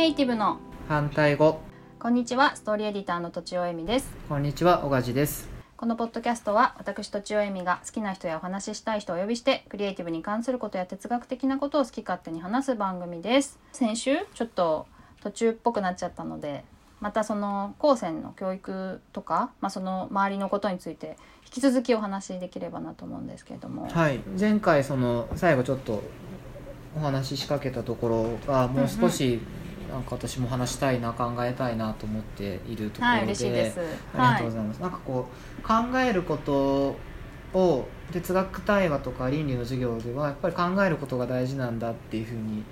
エイティブの。反対語。こんにちはストーリーエディターのとちおえみです。こんにちは小賀です。このポッドキャストは私とちおえみが好きな人やお話ししたい人をお呼びしてクリエイティブに関することや哲学的なことを好き勝手に話す番組です。先週ちょっと途中っぽくなっちゃったのでまたその高専の教育とか、まあ、その周りのことについて引き続きお話しできればなと思うんですけれども。はい。前回その最後ちょっとお話し仕掛けたところがもう少しなんか私も話したいな考えたいなと思っているところで、はい嬉しいです。ありがとうございます、なんかこう考えることを哲学対話とか倫理の授業ではやっぱり考えることが大事なんだっていうふうに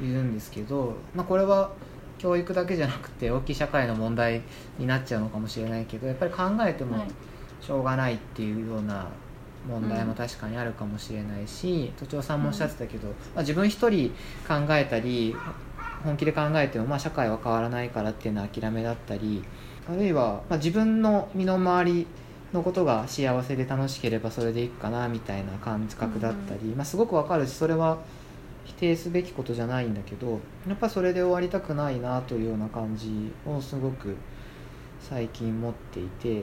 言うんですけど、まあ、これは教育だけじゃなくて大きい社会の問題になっちゃうのかもしれないけどやっぱり考えてもはい。しょうがないっていうような問題も確かにあるかもしれないし、都庁さんもおっしゃってたけど、まあ、自分一人考えたり本気で考えても、まあ、社会は変わらないからっていうのは諦めだったりあるいは、まあ、自分の身の回りのことが幸せで楽しければそれでいいかなみたいな感覚だったり、まあ、すごくわかるしそれは否定すべきことじゃないんだけどやっぱそれで終わりたくないなというような感じをすごく最近持っていて、うんうん。え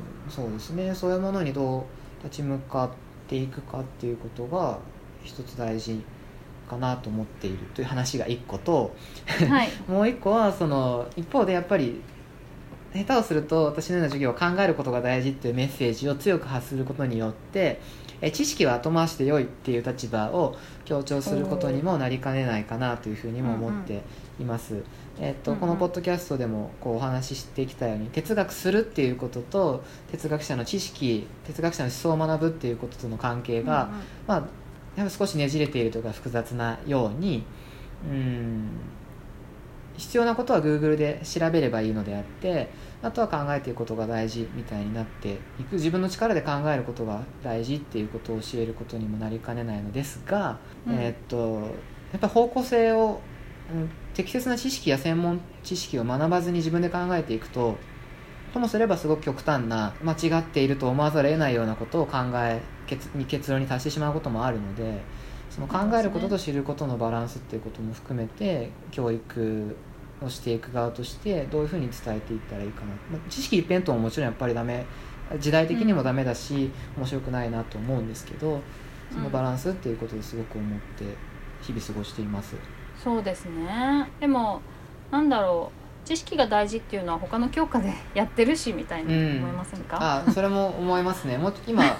ーそうですね。そういうものにどう立ち向かっていくかっていうことが一つ大事かなと思っているという話が一個とはい。もう一個はその一方でやっぱり下手をすると私のような授業は考えることが大事っていうメッセージを強く発することによってえ知識は後回しで良いっていう立場を強調することにもなりかねないかなというふうにも思っています。えっとうんうん。このポッドキャストでもこうお話ししてきたように哲学するっていうことと哲学者の知識哲学者の思想を学ぶっていうこととの関係が、まあ、やっぱ少しねじれているとか複雑なようにうん必要なことは Google で調べればいいのであってあとは考えていくことが大事みたいになっていく。自分の力で考えることが大事っていうことを教えることにもなりかねないのですが、うん。えーっとやっぱ方向性を、うん適切な知識や専門知識を学ばずに自分で考えていくとともすればすごく極端な間違っていると思わざるを得ないようなことを考え結に結論に達してしまうこともあるのでその考えることと知ることのバランスっていうことも含めて教育をしていく側としてどういうふうに伝えていったらいいかな、まあ知識一辺倒ももちろんやっぱりダメ時代的にもダメだし、面白くないなと思うんですけどそのバランスっていうことですごく思って日々過ごしています。そうですね。でもなんだろう。知識が大事っていうのは他の教科でやってるしみたいに思いませんか、あそれも思いますね。もう今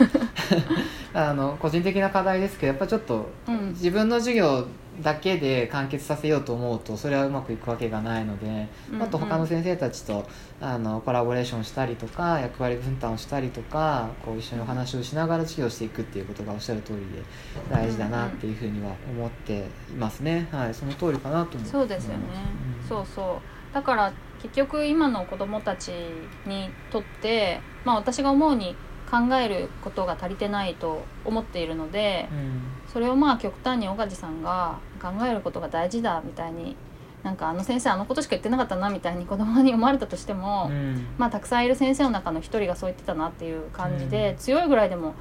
あの個人的な課題ですけどやっぱちょっとうん。自分の授業だけで完結させようと思うとそれはうまくいくわけがないので、うんうん。もっと他の先生たちとあのコラボレーションしたりとか役割分担をしたりとかこう一緒にお話をしながら授業していくっていうことがおっしゃる通りで大事だなっていうふうには思っていますね、はいその通りかなと思そうですよね、そうそうだから結局今の子どもたちにとって、まあ、私が思うに考えることが足りてないと思っているのでうん、うんそれをまあ極端に岡地さんが考えることが大事だみたいになんかあの先生あのことしか言ってなかったなみたいに子供に思われたとしても、うん。まあたくさんいる先生の中の一人がそう言ってたなっていう感じで、うん。強いぐらいでも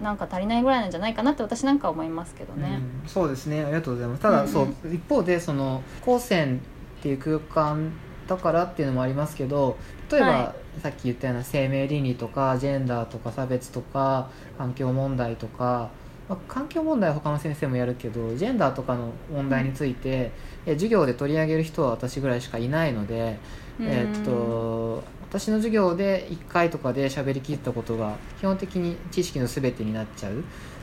なんか足りないぐらいなんじゃないかなって私なんかは思いますけどね。うん。そうですね。ありがとうございます。ただ、うんうん。そう一方でその高専っていう空間だからっていうのもありますけど例えば、はさっき言ったような生命倫理とかジェンダーとか差別とか環境問題とか、まあ、環境問題は他の先生もやるけどジェンダーとかの問題について、え授業で取り上げる人は私ぐらいしかいないので、えーっと私の授業で1回とかで喋りきったことが基本的に知識の全てになっちゃうっ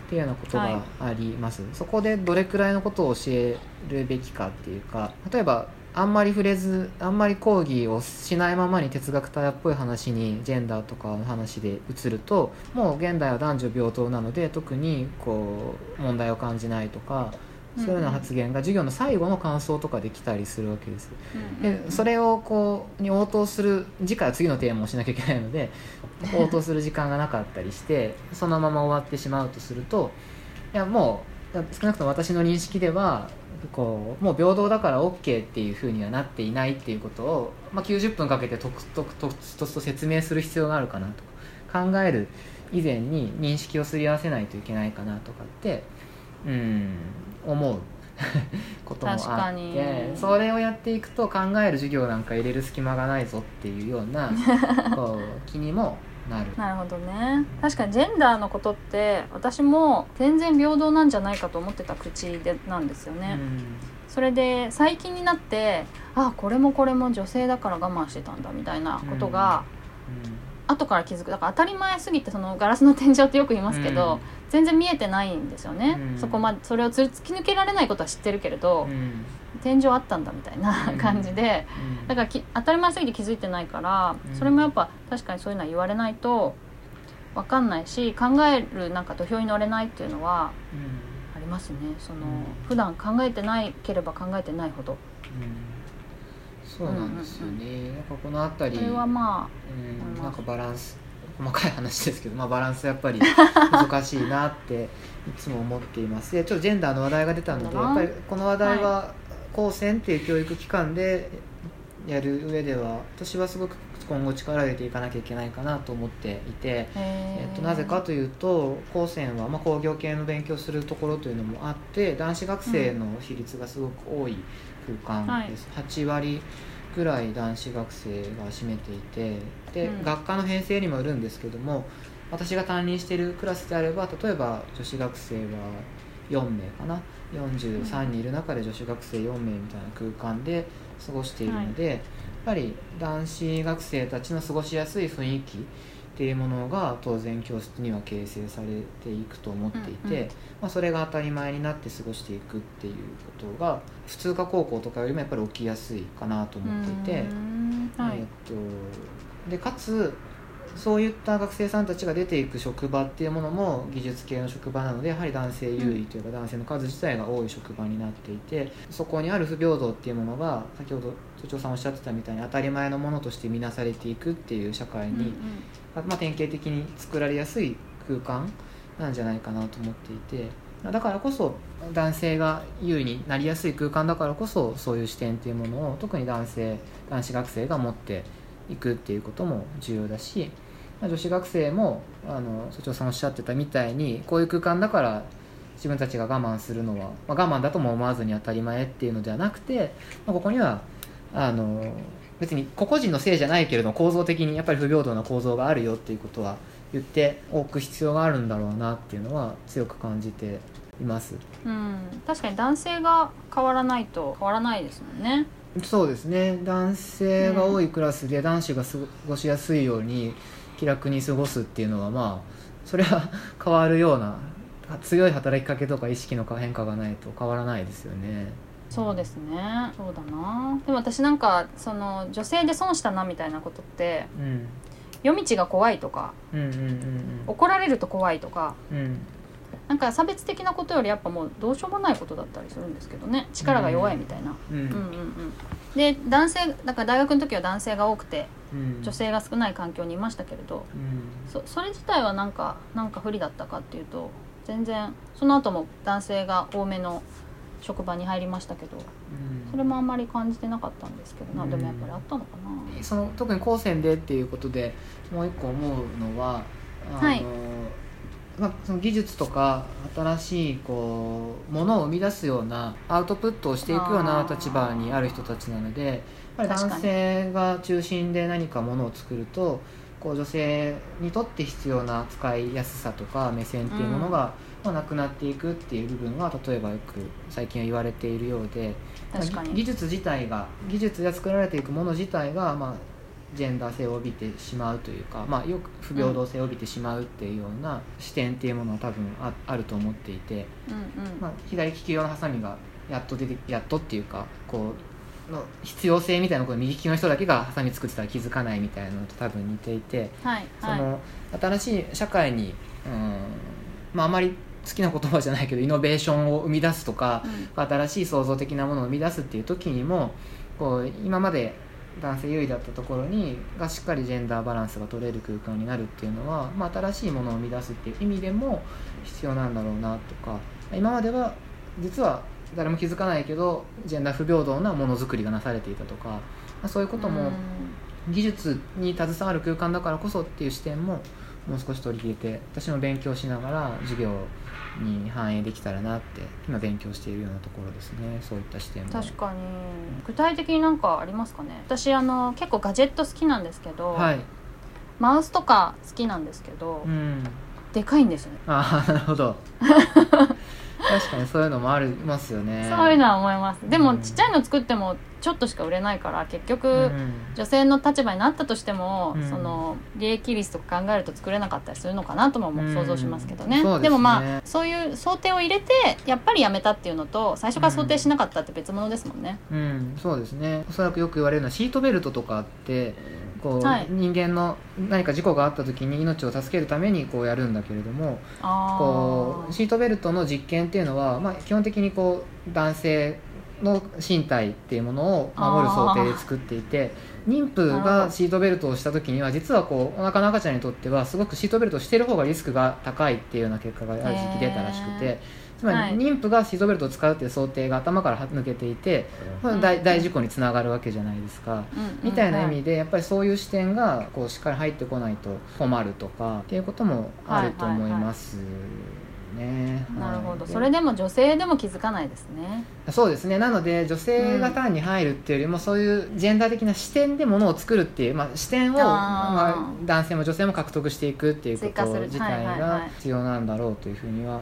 ていうようなことはい。があります、そこでどれくらいのことを教えるべきかっていうか例えばあんまり触れずあんまり講義をしないままに哲学対話っぽい話にジェンダーとかの話で移るともう現代は男女平等なので特にこう問題を感じないとかそういうような発言が授業の最後の感想とかできたりするわけです。でそれをこうに応答する次回は次のテーマをしなきゃいけないので応答する時間がなかったりしてそのまま終わってしまうとするといやもう少なくとも私の認識ではこうもう平等だから OK っていうふうにはなっていないっていうことを、まあ、90分かけてとくとくとくとと説明する必要があるかなとか考える以前に認識をすり合わせないといけないかなとかってうん思う。こともあっに。てそれをやっていくと考える授業なんか入れる隙間がないぞっていうようなこう気にもなる。なるほどね。確かにジェンダーのことって私も全然平等なんじゃないかと思ってた口でなんですよね、それで最近になってあこれもこれも女性だから我慢してたんだみたいなことが後から気づく。だから当たり前すぎてそのガラスの天井ってよく言いますけど、うん。全然見えてないんですよね、うん。そこまでそれをつ突き抜けられないことは知ってるけれど、うん。うん天井あったんだみたいなうん。感じで、うん。だからき当たり前すぎて気づいてないから、うん。それもやっぱ確かにそういうのは言われないと分かんないし考えるなんか土俵に乗れないっていうのはありますね。その、うん。普段考えてないければ考えてないほどそうなんですよね、なん。かこの辺りそれはまうんうん。なんかバランス細かい話ですけど、まあ、バランスやっぱり 難しいなっていつも思っています。でちょっとジェンダーの話題が出たのでやっぱりこの話題は高専っていう教育機関でやる上では私はすごく今後力を入れていかなきゃいけないかなと思っていて、あ、ええっと、なぜかというと高専は、まあ、工業系の勉強するところというのもあって男子学生の比率がすごく多い空間です、8割ぐらい男子学生が占めていてで、うん。学科の編成にもよるんですけども私が担任しているクラスであれば例えば女子学生は4名かな？43人いる中で女子学生4名みたいな空間で過ごしているので、ぱり男子学生たちの過ごしやすい雰囲気っていうものが当然教室には形成されていくと思っていて、うんうんまあ、それが当たり前になって過ごしていくっていうことが普通科高校とかよりもやっぱり起きやすいかなと思っていて。はいえーっとでかつそういった学生さんたちが出ていく職場っていうものも技術系の職場なのでやはり男性優位というか男性の数自体が多い職場になっていてそこにある不平等っていうものが先ほど都庁さんおっしゃってたみたいに当たり前のものとして見なされていくっていう社会に、うんうん。まあ、典型的に作られやすい空間なんじゃないかなと思っていてだからこそ男性が優位になりやすい空間だからこそそういう視点っていうものを特に男性男子学生が持っていくっていうことも重要だしまあ女子学生もあの所長さんおっしゃってたみたいにこういう空間だから自分たちが我慢するのは、まあ、我慢だとも思わずに当たり前っていうのではなくて、まあ、ここにはあの別に個々人のせいじゃないけれども構造的にやっぱり不平等な構造があるよっていうことは言っておく必要があるんだろうなっていうのは強く感じていますうん、確かに男性が変わらないと変わらないですもんね。そうですね。男性が多いクラスで男子が過ごしやすいように気楽に過ごすっていうのはまあそれは変わるような強い働きかけとか意識の変化がないと変わらないですよね。そうですね。そうだな。でも私なんかその女性で損したなみたいなことってうん。夜道が怖いとかうんうんうん怒られると怖いとかうんうんなんか差別的なことよりやっぱもうどうしようもないことだったりするんですけどね。力が弱いみたいな。うん。うんうんうん。で男性だから大学の時は男性が多くてうん。女性が少ない環境にいましたけれどうん。そそれ自体はなんかなんか不利だったかっていうと全然その後も男性が多めの職場に入りましたけどうん。それもあんまり感じてなかったんですけどな、うん。でもやっぱりあったのかな。その特に高専でっていうことでもう一個思うのはあの、はいまあ、その技術とか新しいこうものを生み出すようなアウトプットをしていくような立場にある人たちなので男性が中心で何かものを作るとこう女性にとって必要な使いやすさとか目線っていうものが、まあなくなっていくっていう部分が例えばよく最近は言われているようで。確かに。技術自体が技術が作られていくもの自体が、まあ、ジェンダー性を帯びてしまうというか、まあ、よく不平等性を帯びてしまうっていうような視点っていうものは多分ああると思っていて、うんうん。まあ、左利き用のハサミがやっと出てやっとっていうかこうの必要性みたいなことを右利きの人だけがハサミ作ってたら気づかないみたいなのと多分似ていて。はいはい。その新しい社会に、うんまあ、あまり好きな言葉じゃないけどイノベーションを生み出すとか、うん新しい創造的なものを生み出すっていう時にもこう今まで男性優位だったところにがしっかりジェンダーバランスが取れる空間になるっていうのは、まあ、新しいものを生み出すっていう意味でも必要なんだろうなとか。今までは実は誰も気づかないけどジェンダー不平等なものづくりがなされていたとか、まあ、そういうこともうん。技術に携わる空間だからこそっていう視点ももう少し取り入れて私も勉強しながら授業に反映できたらなって今勉強しているようなところですね。そういった視点も。確かに。具体的になんかありますかね？私あの結構ガジェット好きなんですけど、はい。マウスとか好きなんですけど、うん。でかいんですよね。ああなるほど。確かにそういうのもありますよね。そういうのは思います。でも、うん。ちっちゃいの作ってもちょっとしか売れないから結局、うん女性の立場になったとしても、うん。その利益率とか考えると作れなかったりするのかなともう。ん。想像しますけどね,、そうですね。もまあそういう想定を入れてやっぱりやめたっていうのと最初から想定しなかったって別物ですもんね。うん、そうですね。おそらくよく言われるのはシートベルトとかってこう、はい。人間の何か事故があった時に命を助けるためにこうやるんだけれどもこうシートベルトの実験っていうのは、まあ、基本的にこう男性の身体っていうものを守る想定で作っていて妊婦がシートベルトをした時には実はこうお腹の赤ちゃんにとってはすごくシートベルトをしてる方がリスクが高いっていうような結果がある時期出たらしくへてつまりはい。妊婦がシートベルトを使うっていう想定が頭から抜けていては大大事故につながるわけじゃないですか。みたいな意は味でやっぱりそういう視点がこうしっかり入ってこないと困るとかっていうこともあると思いますね。なるほど。はいそれでも女性でも気づかないですね。そうですね。なので女性が単に入るっていうよりも、そういうジェンダー的な視点でものを作るっていう、まあ、視点をまあ、男性も女性も獲得していくっていうこと自体がい必要なんだろうというふうには思い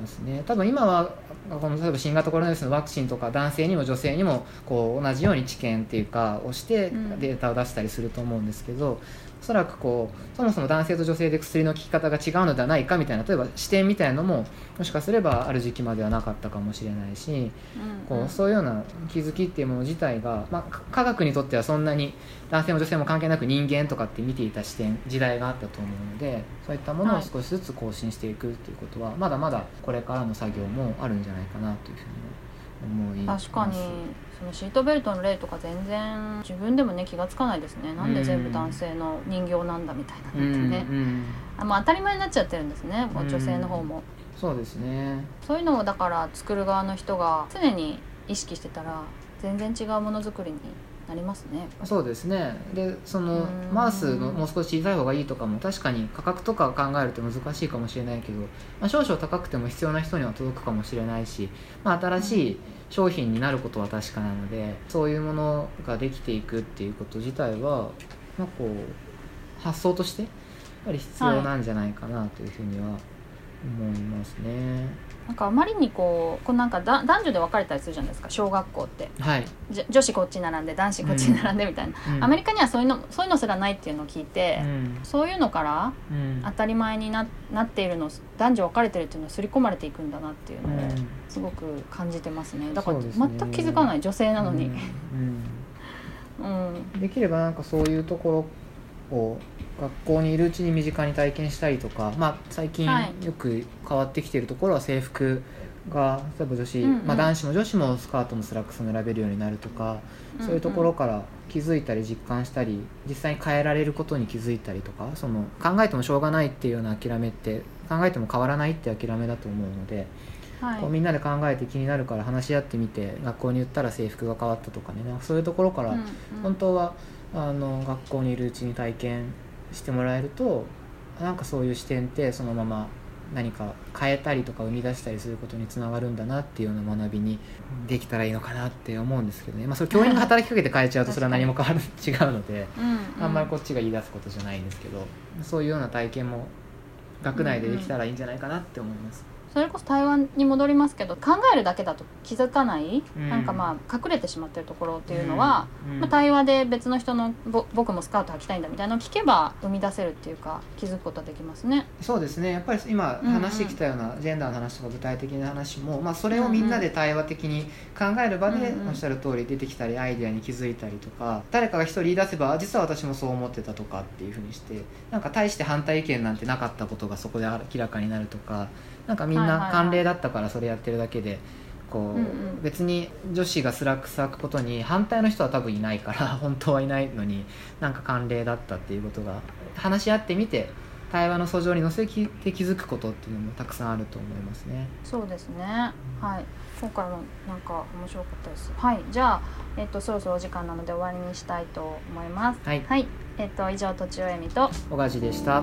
ますね。多分今はこの例えば新型コロナウイルスのワクチンとか男性にも女性にもこう同じように知見っていうかをしてうん。データを出したりすると思うんですけど、おそらくこうそもそも男性と女性で薬の効き方が違うのではないかみたいな例えば視点みたいなのももしかすればある時期まではなかったかもしれないし、うんこうそういうような気づきっていうもの自体が、まあ、か科学にとってはそんなに男性も女性も関係なく人間とかって見ていた視点時代があったと思うのでそういったものを少しずつ更新していくっていうことは、まだまだこれからの作業もあるんじゃないかなというふうに思います確かにそのシートベルトの例とか全然自分でもね気がつかないですね。なんで全部男性の人形なんだみたいなうんのってね、うん。あもう当たり前になっちゃってるんですね。女性の方も、そうですね。そういうのをだから作る側の人が常に意識してたら全然違うものづくりになりますね。そうですね。でそのうん。マウスのもう少し小さい方がいいとかも確かに価格とかを考えると難しいかもしれないけど、まあ、少々高くても必要な人には届くかもしれないし、まあ、新しい商品になることは確かなのでそういうものができていくっていうこと自体は、まあ、こう発想としてやっぱり必要なんじゃないかなというふうには思いますね。なんかあまりにこうこうなんかだ男女で分かれたりするじゃないですか小学校って。はい、女子こっち並んで男子こっちに並んでみたいな、うん。アメリカにはそういうのそういうのすらないっていうのを聞いて、うん。そういうのからうん。当たり前にななっているのを男女分かれてるっていうのを刷り込まれていくんだなっていうのをうん。すごく感じてますね。だから全く気づかない女性なのに、うん。できればなんかそういうところを学校にいるうちに身近に体験したりとか、まあ、最近はい。よく変わってきているところは制服が例えば女子、うんうん。まあ、男子も女子もスカートもスラックスも選べるようになるとか、そういうところから気づいたり実感したり実際に変えられることに気づいたりとかその考えてもしょうがないっていうような諦めって考えても変わらないって諦めだと思うので、はい。こうみんなで考えて気になるから話し合ってみて学校に言ったら制服が変わったとかねそういうところから、うんうん。本当はあの学校にいるうちに体験してもらえるとなんかそういう視点ってそのまま何か変えたりとか生み出したりすることにつながるんだなっていうような学びにできたらいいのかなって思うんですけどね、まあ、それ教員が働きかけて変えちゃうとそれは何も変わる 違うのでうんあんまりこっちが言い出すことじゃないんですけどそういうような体験も学内でできたらいいんじゃないかなって思います。それこそ台湾に戻りますけど考えるだけだと気づかない、うん。なんかまあ隠れてしまってるところっていうのは、うん。うん。まあ、対話で別の人のぼ僕もスカート履きたいんだみたいなのを聞けば生み出せるっていうか気づくことはできますね。そうですね。やっぱり今話してきたようなジェンダーの話とか具体的な話も、まあ、それをみんなで対話的に考える場でおっしゃる通り出てきたりアイデアに気づいたりとか誰かが一人言い出せばあ実は私もそう思ってたとかっていうふうにしてなんか大して反対意見なんてなかったことがそこで明らかになるとかなんかみんない慣例だったからそれやってるだけで。こう別に女子がスラックス履くことに反対の人は多分いないから 本当はいないのになんか慣例だったっていうことが話し合ってみて対話の訴状に乗せて気づくことっていうのもたくさんあると思いますね。そうですね。はい。今回もなんか面白かったです。はい。じゃあえっ、とそろそろお時間なので終わりにしたいと思います。はいはい。えっ、と以上とちおえみと小梶でした。